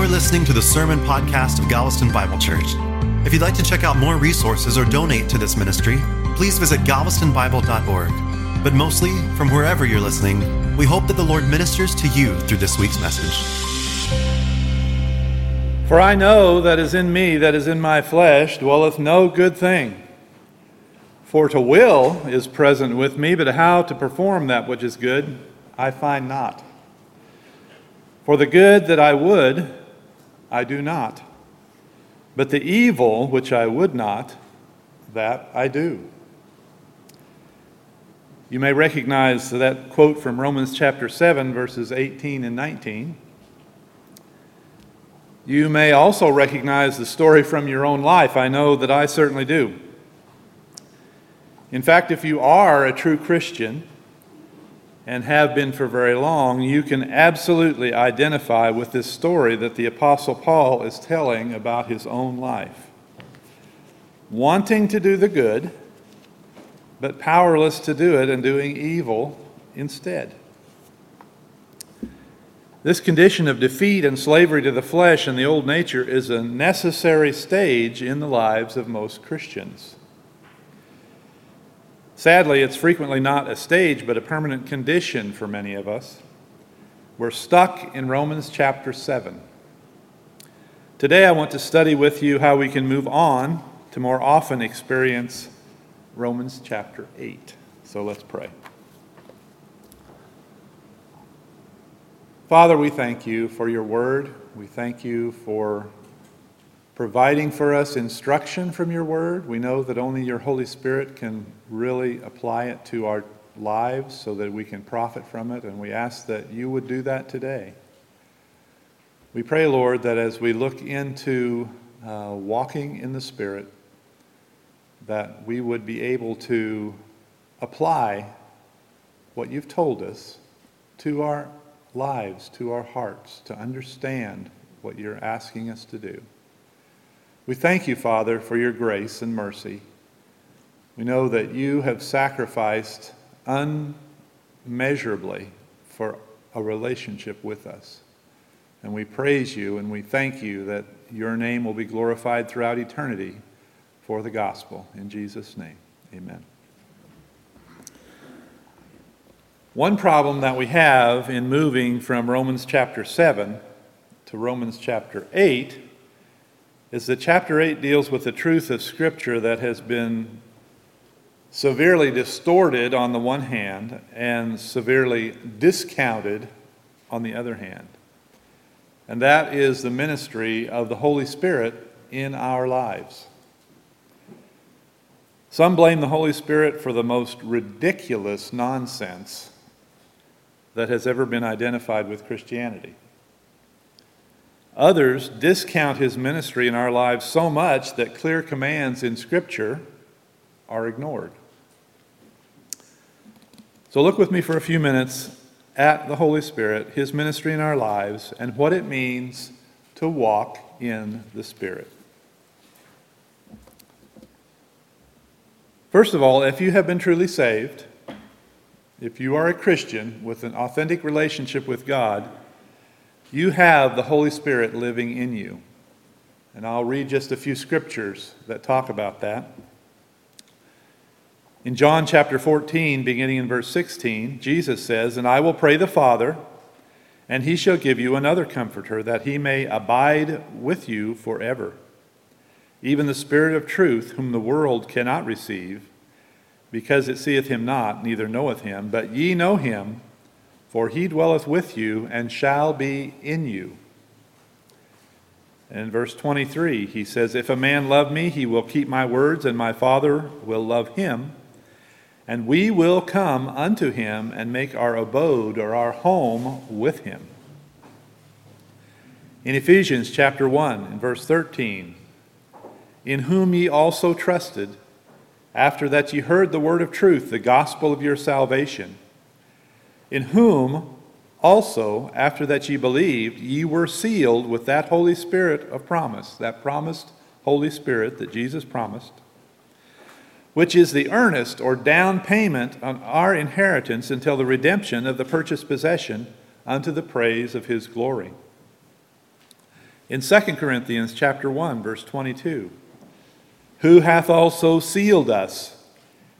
You're listening to the Sermon Podcast of Galveston Bible Church. If you'd like to check out more resources or donate to this ministry, please visit galvestonbible.org. But mostly, from wherever you're listening, we hope that the Lord ministers to you through this week's message. For I know that is in me, that is in my flesh, dwelleth no good thing. For to will is present with me, but how to perform that which is good, I find not. For the good that I would, I do not. But the evil which I would not, that I do. You may recognize that quote from Romans chapter 7, verses 18 and 19. You may also recognize the story from your own life. I know that I certainly do. In fact, if you are a true Christian, and have been for very long, you can absolutely identify with this story that the Apostle Paul is telling about his own life. Wanting to do the good, but powerless to do it and doing evil instead. This condition of defeat and slavery to the flesh and the old nature is a necessary stage in the lives of most Christians. Sadly, it's frequently not a stage, but a permanent condition for many of us. We're stuck in Romans chapter 7. Today, I want to study with you how we can move on to more often experience Romans chapter 8. So let's pray. Father, we thank you for your word. We thank you for providing for us instruction from your word. We know that only your Holy Spirit can really apply it to our lives so that we can profit from it, and we ask that you would do that today. We pray, Lord, that as we look into uh, walking in the Spirit, that we would be able to apply what you've told us to our lives, to our hearts, to understand what you're asking us to do. We thank you, Father, for your grace and mercy. We know that you have sacrificed unmeasurably for a relationship with us. And we praise you and we thank you that your name will be glorified throughout eternity for the gospel. In Jesus' name, amen. One problem that we have in moving from Romans chapter 7 to Romans chapter 8 is that chapter 8 deals with the truth of Scripture that has been severely distorted on the one hand and severely discounted on the other hand. And that is the ministry of the Holy Spirit in our lives. Some blame the Holy Spirit for the most ridiculous nonsense that has ever been identified with Christianity. Others discount his ministry in our lives so much that clear commands in Scripture are ignored. So, look with me for a few minutes at the Holy Spirit, his ministry in our lives, and what it means to walk in the Spirit. First of all, if you have been truly saved, if you are a Christian with an authentic relationship with God, you have the Holy Spirit living in you. And I'll read just a few scriptures that talk about that. In John chapter 14, beginning in verse 16, Jesus says, And I will pray the Father, and he shall give you another comforter, that he may abide with you forever. Even the Spirit of truth, whom the world cannot receive, because it seeth him not, neither knoweth him, but ye know him for he dwelleth with you and shall be in you. And in verse 23, he says, If a man love me, he will keep my words, and my Father will love him. And we will come unto him and make our abode or our home with him. In Ephesians chapter 1, in verse 13, in whom ye also trusted, after that ye heard the word of truth, the gospel of your salvation in whom also, after that ye believed, ye were sealed with that Holy Spirit of promise, that promised Holy Spirit that Jesus promised, which is the earnest or down payment on our inheritance until the redemption of the purchased possession unto the praise of his glory. In 2 Corinthians chapter 1 verse 22, who hath also sealed us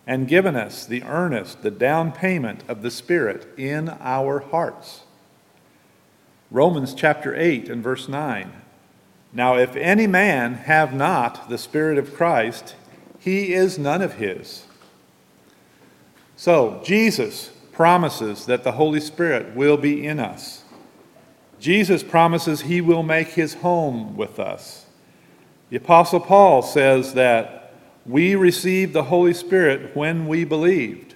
and given us the earnest, the down payment of the Spirit in our hearts. Romans chapter 8 and verse 9. Now, if any man have not the Spirit of Christ, he is none of his. So, Jesus promises that the Holy Spirit will be in us. Jesus promises he will make his home with us. The Apostle Paul says that we received the Holy Spirit when we believed,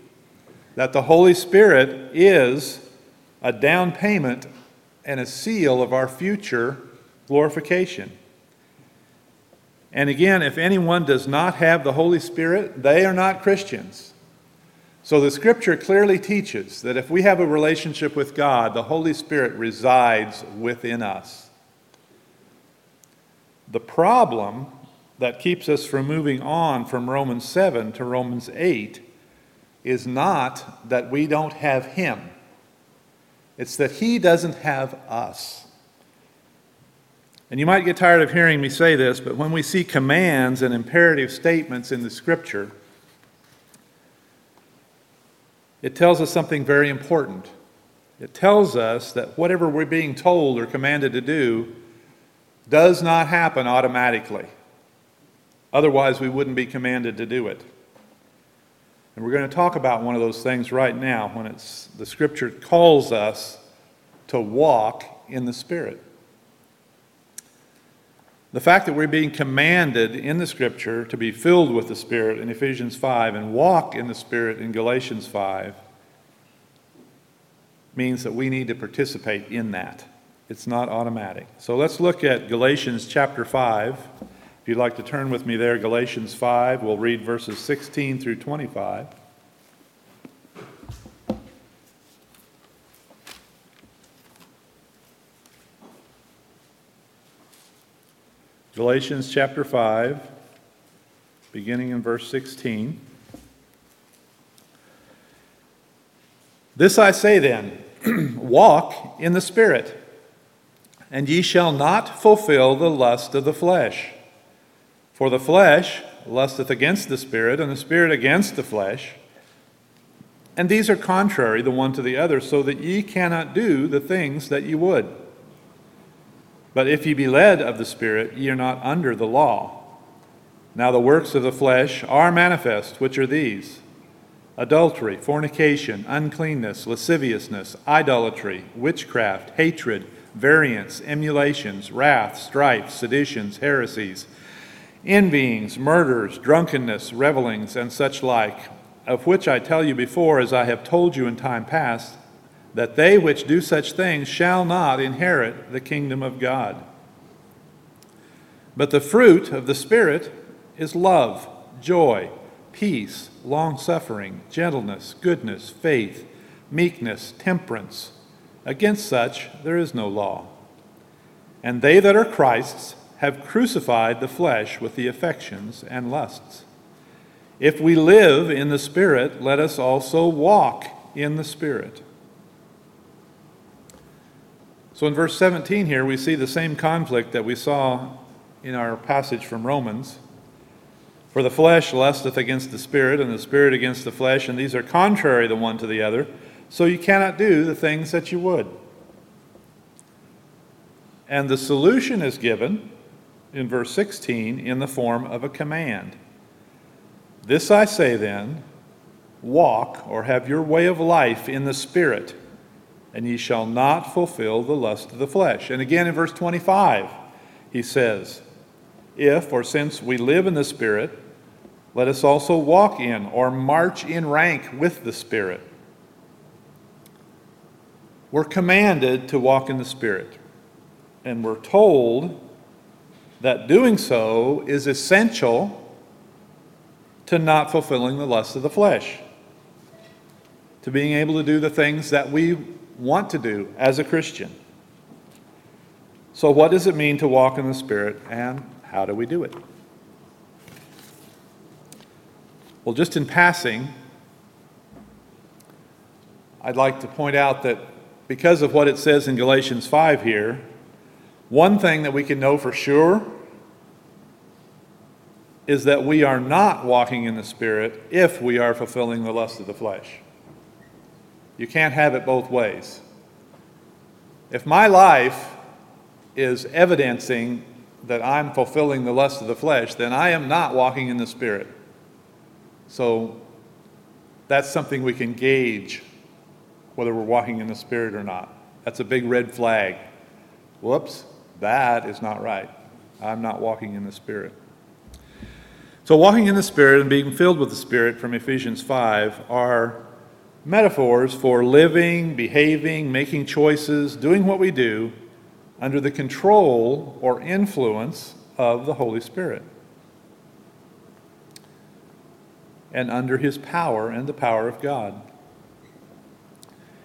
that the Holy Spirit is a down payment and a seal of our future glorification. And again, if anyone does not have the Holy Spirit, they are not Christians. So the scripture clearly teaches that if we have a relationship with God, the Holy Spirit resides within us. The problem that keeps us from moving on from Romans 7 to Romans 8 is not that we don't have Him, it's that He doesn't have us. And you might get tired of hearing me say this, but when we see commands and imperative statements in the Scripture, it tells us something very important. It tells us that whatever we're being told or commanded to do does not happen automatically. Otherwise, we wouldn't be commanded to do it. And we're going to talk about one of those things right now when it's, the Scripture calls us to walk in the Spirit. The fact that we're being commanded in the Scripture to be filled with the Spirit in Ephesians 5 and walk in the Spirit in Galatians 5 means that we need to participate in that. It's not automatic. So let's look at Galatians chapter 5. If you'd like to turn with me there, Galatians 5, we'll read verses 16 through 25. Galatians chapter 5, beginning in verse 16. This I say then walk in the Spirit, and ye shall not fulfill the lust of the flesh. For the flesh lusteth against the Spirit, and the Spirit against the flesh. And these are contrary the one to the other, so that ye cannot do the things that ye would. But if ye be led of the Spirit, ye are not under the law. Now the works of the flesh are manifest, which are these adultery, fornication, uncleanness, lasciviousness, idolatry, witchcraft, hatred, variance, emulations, wrath, strife, seditions, heresies, envyings, murders, drunkenness, revelings, and such like, of which I tell you before, as I have told you in time past that they which do such things shall not inherit the kingdom of God. But the fruit of the Spirit is love, joy, peace, long suffering, gentleness, goodness, faith, meekness, temperance. Against such there is no law. And they that are Christ's have crucified the flesh with the affections and lusts. If we live in the Spirit, let us also walk in the Spirit. So in verse 17 here, we see the same conflict that we saw in our passage from Romans. For the flesh lusteth against the spirit, and the spirit against the flesh, and these are contrary the one to the other, so you cannot do the things that you would. And the solution is given in verse 16 in the form of a command. This I say then walk or have your way of life in the Spirit and ye shall not fulfill the lust of the flesh. And again in verse 25, he says, If or since we live in the Spirit, let us also walk in or march in rank with the Spirit. We're commanded to walk in the Spirit, and we're told that doing so is essential to not fulfilling the lust of the flesh, to being able to do the things that we want to do as a Christian. So, what does it mean to walk in the Spirit, and how do we do it? Well, just in passing, I'd like to point out that because of what it says in Galatians 5 here, One thing that we can know for sure is that we are not walking in the Spirit if we are fulfilling the lust of the flesh. You can't have it both ways. If my life is evidencing that I'm fulfilling the lust of the flesh, then I am not walking in the Spirit. So that's something we can gauge whether we're walking in the Spirit or not. That's a big red flag. Whoops, that is not right. I'm not walking in the Spirit. So, walking in the Spirit and being filled with the Spirit from Ephesians 5 are metaphors for living, behaving, making choices, doing what we do under the control or influence of the Holy Spirit and under his power and the power of God.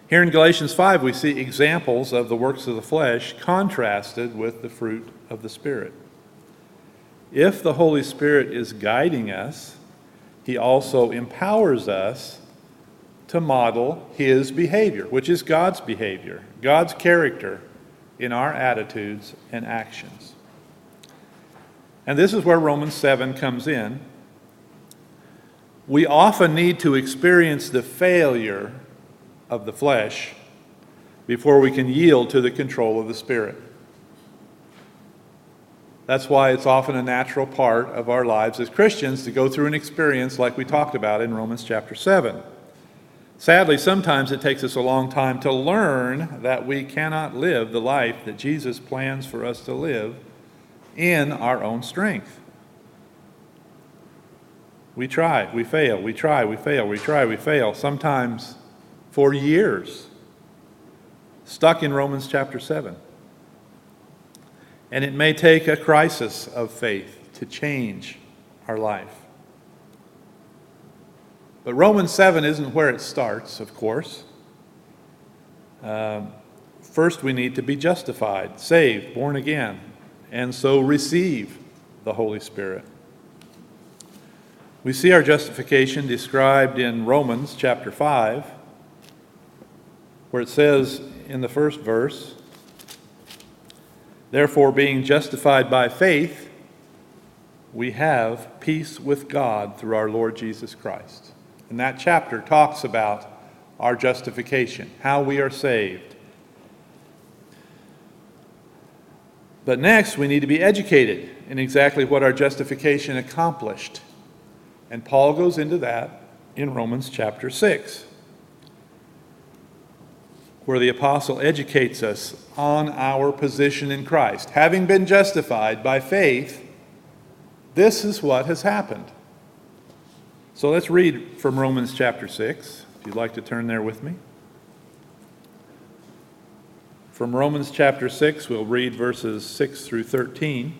Here in Galatians 5, we see examples of the works of the flesh contrasted with the fruit of the Spirit. If the Holy Spirit is guiding us, he also empowers us to model his behavior, which is God's behavior, God's character in our attitudes and actions. And this is where Romans 7 comes in. We often need to experience the failure of the flesh before we can yield to the control of the Spirit. That's why it's often a natural part of our lives as Christians to go through an experience like we talked about in Romans chapter 7. Sadly, sometimes it takes us a long time to learn that we cannot live the life that Jesus plans for us to live in our own strength. We try, we fail, we try, we fail, we try, we fail, sometimes for years, stuck in Romans chapter 7. And it may take a crisis of faith to change our life. But Romans 7 isn't where it starts, of course. Um, first, we need to be justified, saved, born again, and so receive the Holy Spirit. We see our justification described in Romans chapter 5, where it says in the first verse, Therefore, being justified by faith, we have peace with God through our Lord Jesus Christ. And that chapter talks about our justification, how we are saved. But next, we need to be educated in exactly what our justification accomplished. And Paul goes into that in Romans chapter 6, where the apostle educates us on our position in Christ. Having been justified by faith, this is what has happened. So let's read from Romans chapter 6, if you'd like to turn there with me. From Romans chapter 6, we'll read verses 6 through 13.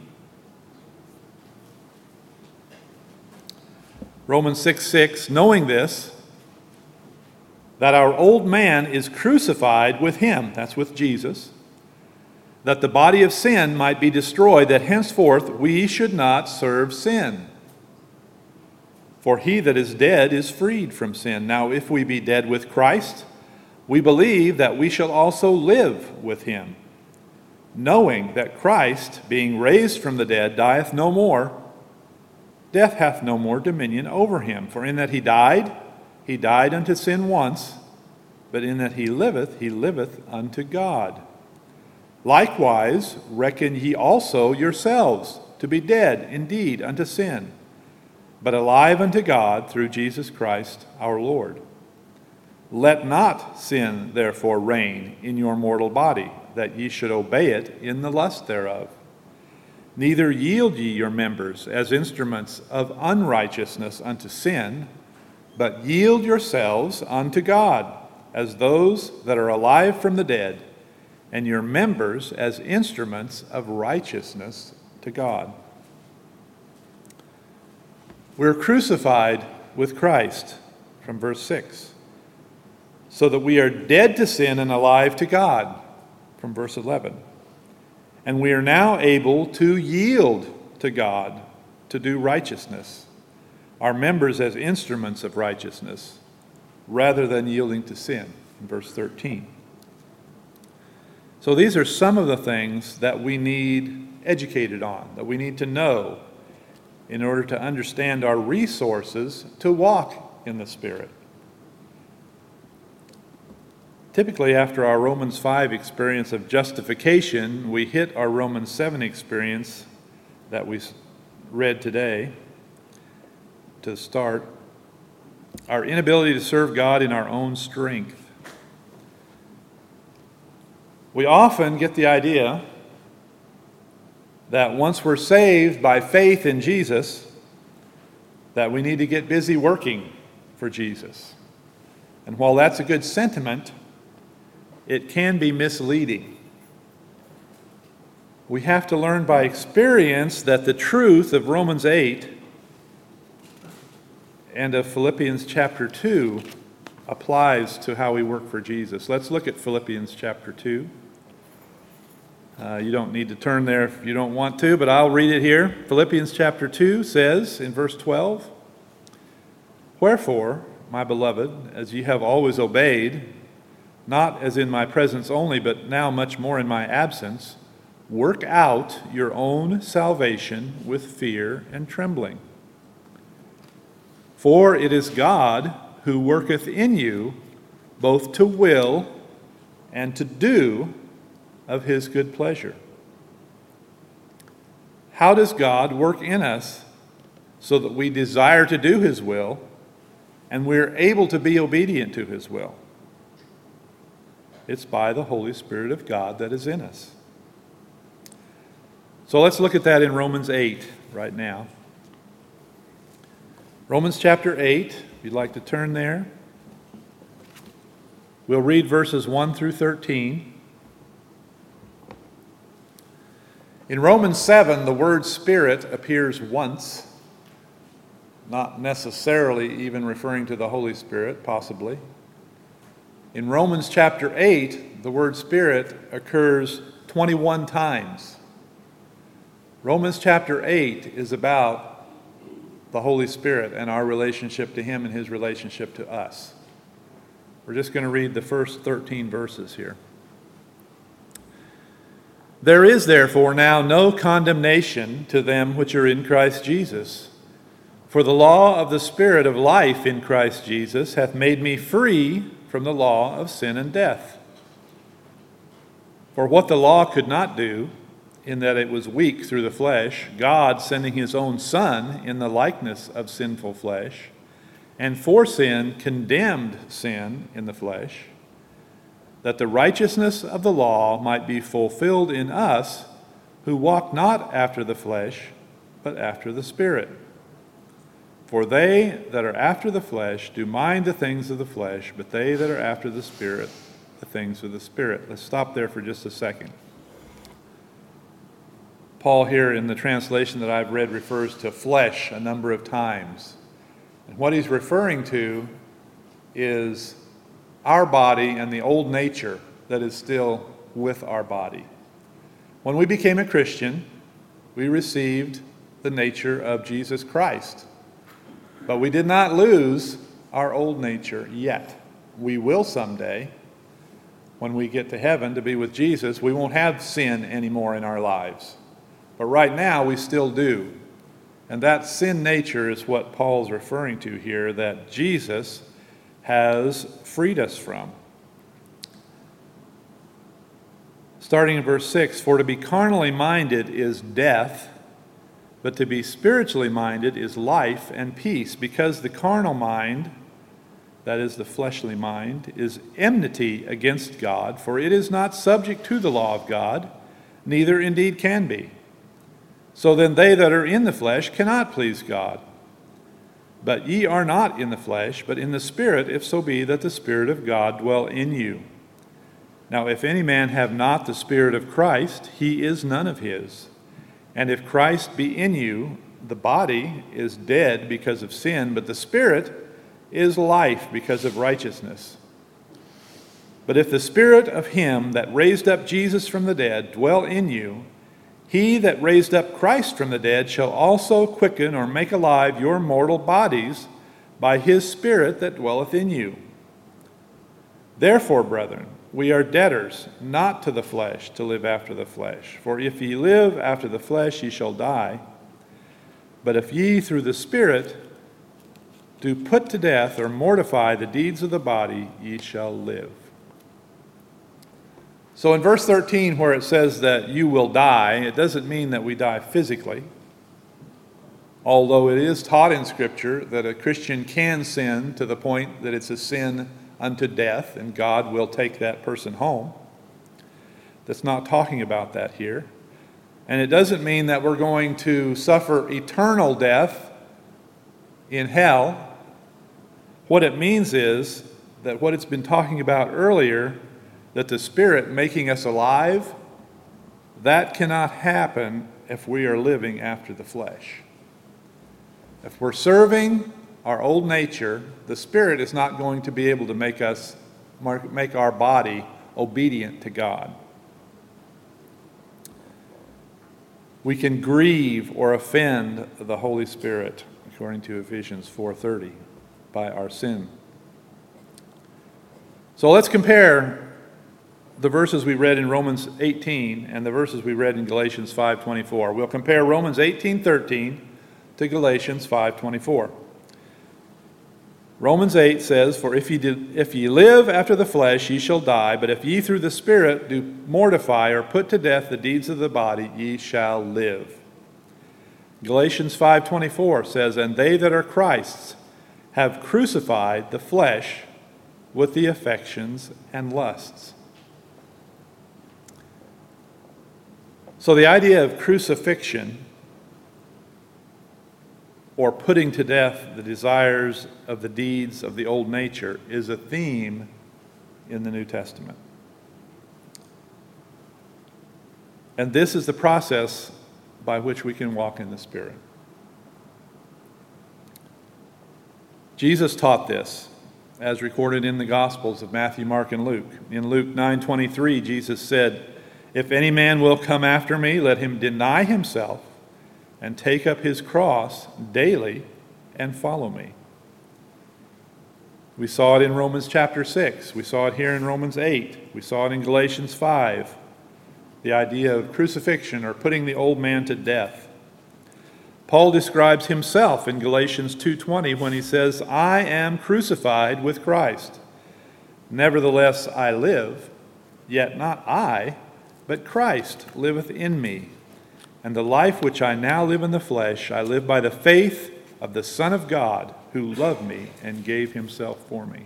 Romans 6 6, knowing this, that our old man is crucified with him, that's with Jesus, that the body of sin might be destroyed, that henceforth we should not serve sin. For he that is dead is freed from sin. Now, if we be dead with Christ, we believe that we shall also live with him, knowing that Christ, being raised from the dead, dieth no more. Death hath no more dominion over him. For in that he died, he died unto sin once, but in that he liveth, he liveth unto God. Likewise, reckon ye also yourselves to be dead indeed unto sin but alive unto God through Jesus Christ our Lord. Let not sin, therefore, reign in your mortal body, that ye should obey it in the lust thereof. Neither yield ye your members as instruments of unrighteousness unto sin, but yield yourselves unto God as those that are alive from the dead, and your members as instruments of righteousness to God. We're crucified with Christ, from verse 6, so that we are dead to sin and alive to God, from verse 11. And we are now able to yield to God to do righteousness, our members as instruments of righteousness, rather than yielding to sin, in verse 13. So these are some of the things that we need educated on, that we need to know in order to understand our resources to walk in the Spirit. Typically, after our Romans 5 experience of justification, we hit our Romans 7 experience that we read today to start our inability to serve God in our own strength. We often get the idea that once we're saved by faith in Jesus, that we need to get busy working for Jesus. And while that's a good sentiment, it can be misleading. We have to learn by experience that the truth of Romans 8 and of Philippians chapter 2 applies to how we work for Jesus. Let's look at Philippians chapter 2. Uh, you don't need to turn there if you don't want to, but I'll read it here. Philippians chapter 2 says in verse 12 Wherefore, my beloved, as ye have always obeyed, not as in my presence only, but now much more in my absence, work out your own salvation with fear and trembling. For it is God who worketh in you both to will and to do of his good pleasure. How does God work in us so that we desire to do his will and we're able to be obedient to his will? It's by the Holy Spirit of God that is in us. So let's look at that in Romans 8 right now. Romans chapter 8, if you'd like to turn there. We'll read verses 1 through 13. In Romans 7, the word Spirit appears once, not necessarily even referring to the Holy Spirit, possibly. In Romans chapter 8, the word Spirit occurs 21 times. Romans chapter 8 is about the Holy Spirit and our relationship to Him and His relationship to us. We're just going to read the first 13 verses here. There is therefore now no condemnation to them which are in Christ Jesus. For the law of the Spirit of life in Christ Jesus hath made me free from the law of sin and death. For what the law could not do, in that it was weak through the flesh, God sending his own Son in the likeness of sinful flesh, and for sin condemned sin in the flesh that the righteousness of the law might be fulfilled in us who walk not after the flesh, but after the Spirit. For they that are after the flesh do mind the things of the flesh, but they that are after the Spirit, the things of the Spirit. Let's stop there for just a second. Paul, here in the translation that I've read, refers to flesh a number of times. And what he's referring to is our body and the old nature that is still with our body. When we became a Christian, we received the nature of Jesus Christ. But we did not lose our old nature yet. We will someday. When we get to heaven to be with Jesus, we won't have sin anymore in our lives. But right now, we still do. And that sin nature is what Paul's referring to here that Jesus has freed us from. Starting in verse 6 For to be carnally minded is death, but to be spiritually minded is life and peace, because the carnal mind, that is the fleshly mind, is enmity against God, for it is not subject to the law of God, neither indeed can be. So then they that are in the flesh cannot please God. But ye are not in the flesh, but in the Spirit, if so be that the Spirit of God dwell in you. Now, if any man have not the Spirit of Christ, he is none of his. And if Christ be in you, the body is dead because of sin, but the Spirit is life because of righteousness. But if the Spirit of him that raised up Jesus from the dead dwell in you, he that raised up Christ from the dead shall also quicken or make alive your mortal bodies by his Spirit that dwelleth in you. Therefore, brethren, we are debtors, not to the flesh, to live after the flesh. For if ye live after the flesh, ye shall die. But if ye through the Spirit do put to death or mortify the deeds of the body, ye shall live. So in verse 13, where it says that you will die, it doesn't mean that we die physically. Although it is taught in Scripture that a Christian can sin to the point that it's a sin unto death and God will take that person home. That's not talking about that here. And it doesn't mean that we're going to suffer eternal death in hell. What it means is that what it's been talking about earlier, that the Spirit making us alive, that cannot happen if we are living after the flesh. If we're serving our old nature, the Spirit is not going to be able to make us make our body obedient to God. We can grieve or offend the Holy Spirit, according to Ephesians 4:30, by our sin. So let's compare the verses we read in Romans 18 and the verses we read in Galatians 5:24. We'll compare Romans 18:13 to Galatians 5:24. Romans 8 says, For if ye, did, if ye live after the flesh, ye shall die, but if ye through the Spirit do mortify or put to death the deeds of the body, ye shall live. Galatians 5:24 says, And they that are Christ's have crucified the flesh with the affections and lusts. So the idea of crucifixion or putting to death the desires of the deeds of the old nature is a theme in the New Testament. And this is the process by which we can walk in the Spirit. Jesus taught this as recorded in the Gospels of Matthew, Mark, and Luke. In Luke 9:23, Jesus said, "If any man will come after me, let him deny himself and take up his cross daily and follow me. We saw it in Romans chapter 6. We saw it here in Romans 8. We saw it in Galatians 5. The idea of crucifixion or putting the old man to death. Paul describes himself in Galatians 2:20 when he says, "I am crucified with Christ. Nevertheless I live, yet not I, but Christ liveth in me." And the life which I now live in the flesh, I live by the faith of the Son of God who loved me and gave himself for me.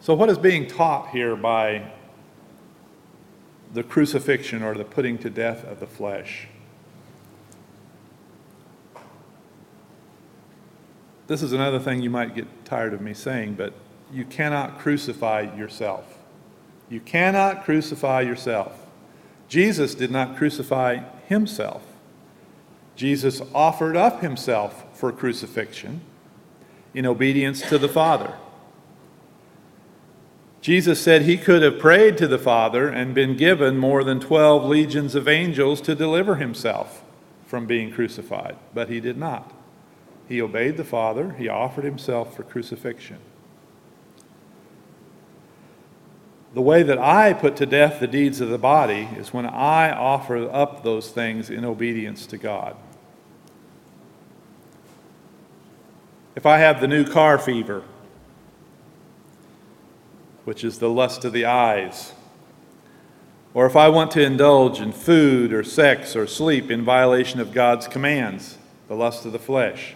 So, what is being taught here by the crucifixion or the putting to death of the flesh? This is another thing you might get tired of me saying, but you cannot crucify yourself. You cannot crucify yourself. Jesus did not crucify himself. Jesus offered up himself for crucifixion in obedience to the Father. Jesus said he could have prayed to the Father and been given more than 12 legions of angels to deliver himself from being crucified, but he did not. He obeyed the Father, he offered himself for crucifixion. The way that I put to death the deeds of the body is when I offer up those things in obedience to God. If I have the new car fever, which is the lust of the eyes, or if I want to indulge in food or sex or sleep in violation of God's commands, the lust of the flesh,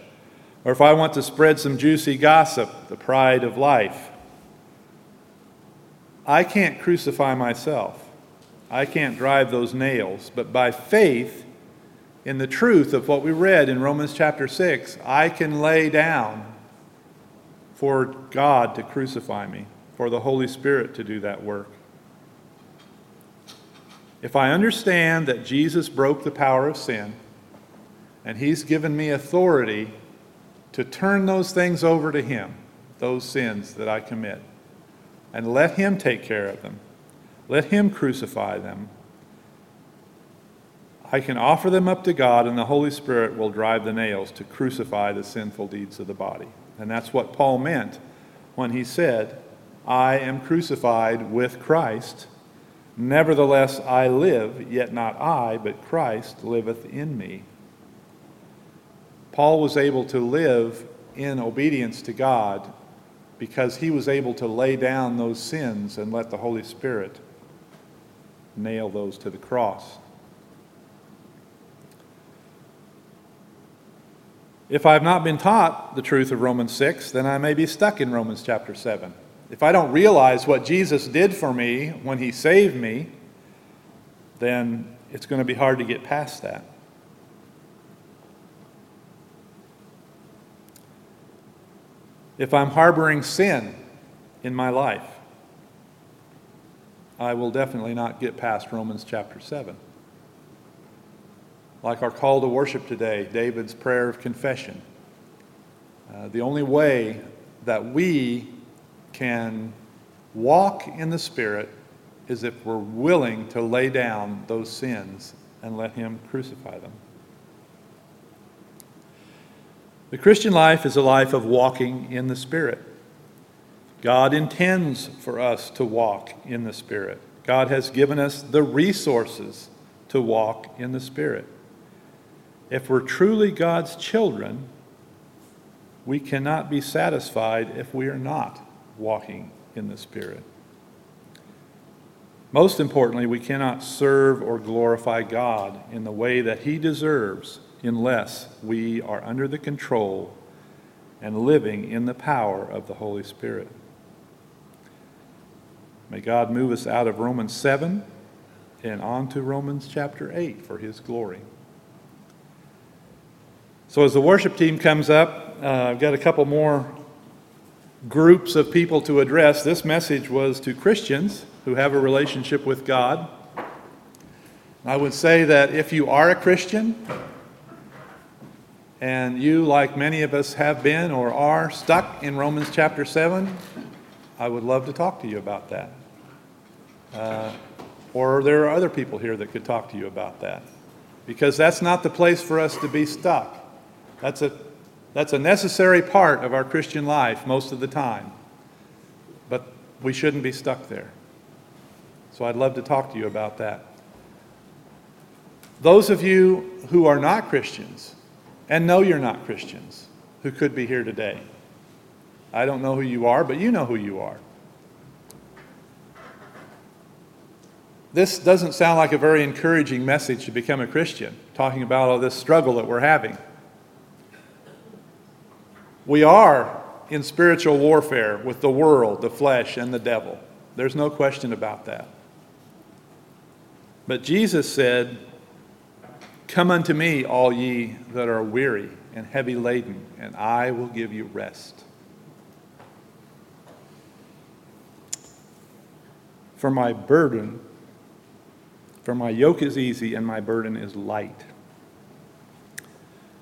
or if I want to spread some juicy gossip, the pride of life, I can't crucify myself. I can't drive those nails. But by faith, in the truth of what we read in Romans chapter 6, I can lay down for God to crucify me, for the Holy Spirit to do that work. If I understand that Jesus broke the power of sin, and He's given me authority to turn those things over to Him, those sins that I commit, and let Him take care of them. Let Him crucify them. I can offer them up to God, and the Holy Spirit will drive the nails to crucify the sinful deeds of the body. And that's what Paul meant when he said, I am crucified with Christ. Nevertheless, I live, yet not I, but Christ liveth in me. Paul was able to live in obedience to God because he was able to lay down those sins and let the Holy Spirit nail those to the cross. If I've not been taught the truth of Romans 6, then I may be stuck in Romans chapter 7. If I don't realize what Jesus did for me when he saved me, then it's going to be hard to get past that. If I'm harboring sin in my life, I will definitely not get past Romans chapter 7. Like our call to worship today, David's prayer of confession. Uh, the only way that we can walk in the Spirit is if we're willing to lay down those sins and let Him crucify them. The Christian life is a life of walking in the Spirit. God intends for us to walk in the Spirit. God has given us the resources to walk in the Spirit. If we're truly God's children, we cannot be satisfied if we are not walking in the Spirit. Most importantly, we cannot serve or glorify God in the way that He deserves unless we are under the control and living in the power of the Holy Spirit. May God move us out of Romans 7 and on to Romans chapter 8 for His glory. So, as the worship team comes up, uh, I've got a couple more groups of people to address. This message was to Christians who have a relationship with God. I would say that if you are a Christian, and you, like many of us have been or are, stuck in Romans chapter 7, I would love to talk to you about that. Uh, or there are other people here that could talk to you about that. Because that's not the place for us to be stuck. That's a that's a necessary part of our Christian life most of the time. But we shouldn't be stuck there. So I'd love to talk to you about that. Those of you who are not Christians and know you're not Christians who could be here today, I don't know who you are, but you know who you are. This doesn't sound like a very encouraging message to become a Christian, talking about all this struggle that we're having. We are in spiritual warfare with the world, the flesh, and the devil. There's no question about that. But Jesus said, Come unto me, all ye that are weary and heavy laden, and I will give you rest. For my burden, for my yoke is easy and my burden is light.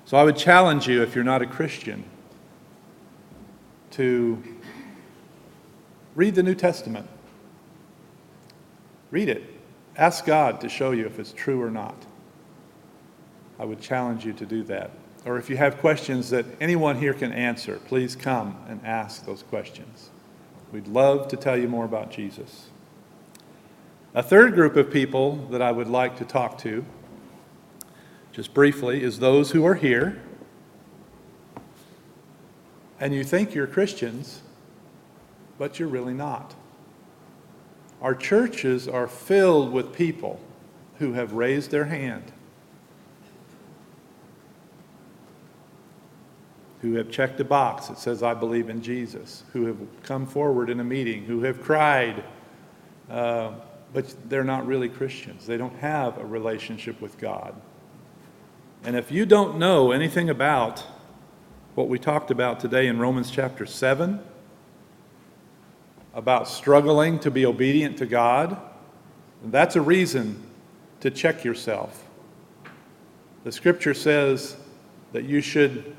So I would challenge you, if you're not a Christian, to read the New Testament. Read it. Ask God to show you if it's true or not. I would challenge you to do that. Or if you have questions that anyone here can answer, please come and ask those questions. We'd love to tell you more about Jesus. A third group of people that I would like to talk to, just briefly, is those who are here and you think you're Christians, but you're really not. Our churches are filled with people who have raised their hand, who have checked a box that says, I believe in Jesus, who have come forward in a meeting, who have cried, uh, but they're not really Christians. They don't have a relationship with God. And if you don't know anything about what we talked about today in Romans chapter 7 about struggling to be obedient to God, that's a reason to check yourself. The scripture says that you should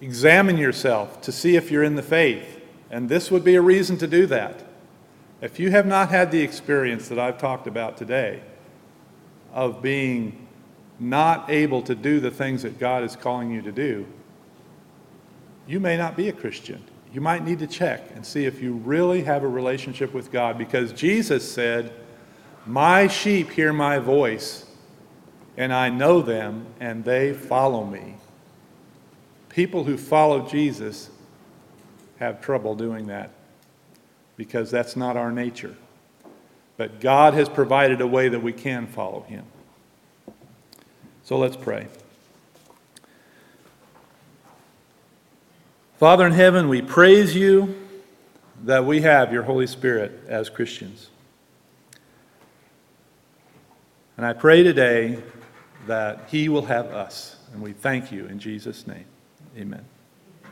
examine yourself to see if you're in the faith, and this would be a reason to do that. If you have not had the experience that I've talked about today of being not able to do the things that God is calling you to do, you may not be a Christian. you might need to check and see if you really have a relationship with God because Jesus said, My sheep hear my voice, and I know them, and they follow me. People who follow Jesus have trouble doing that because that's not our nature. But God has provided a way that we can follow Him. So let's pray. Father in heaven, we praise you that we have your Holy Spirit as Christians. And I pray today that He will have us. And we thank you in Jesus' name. Amen.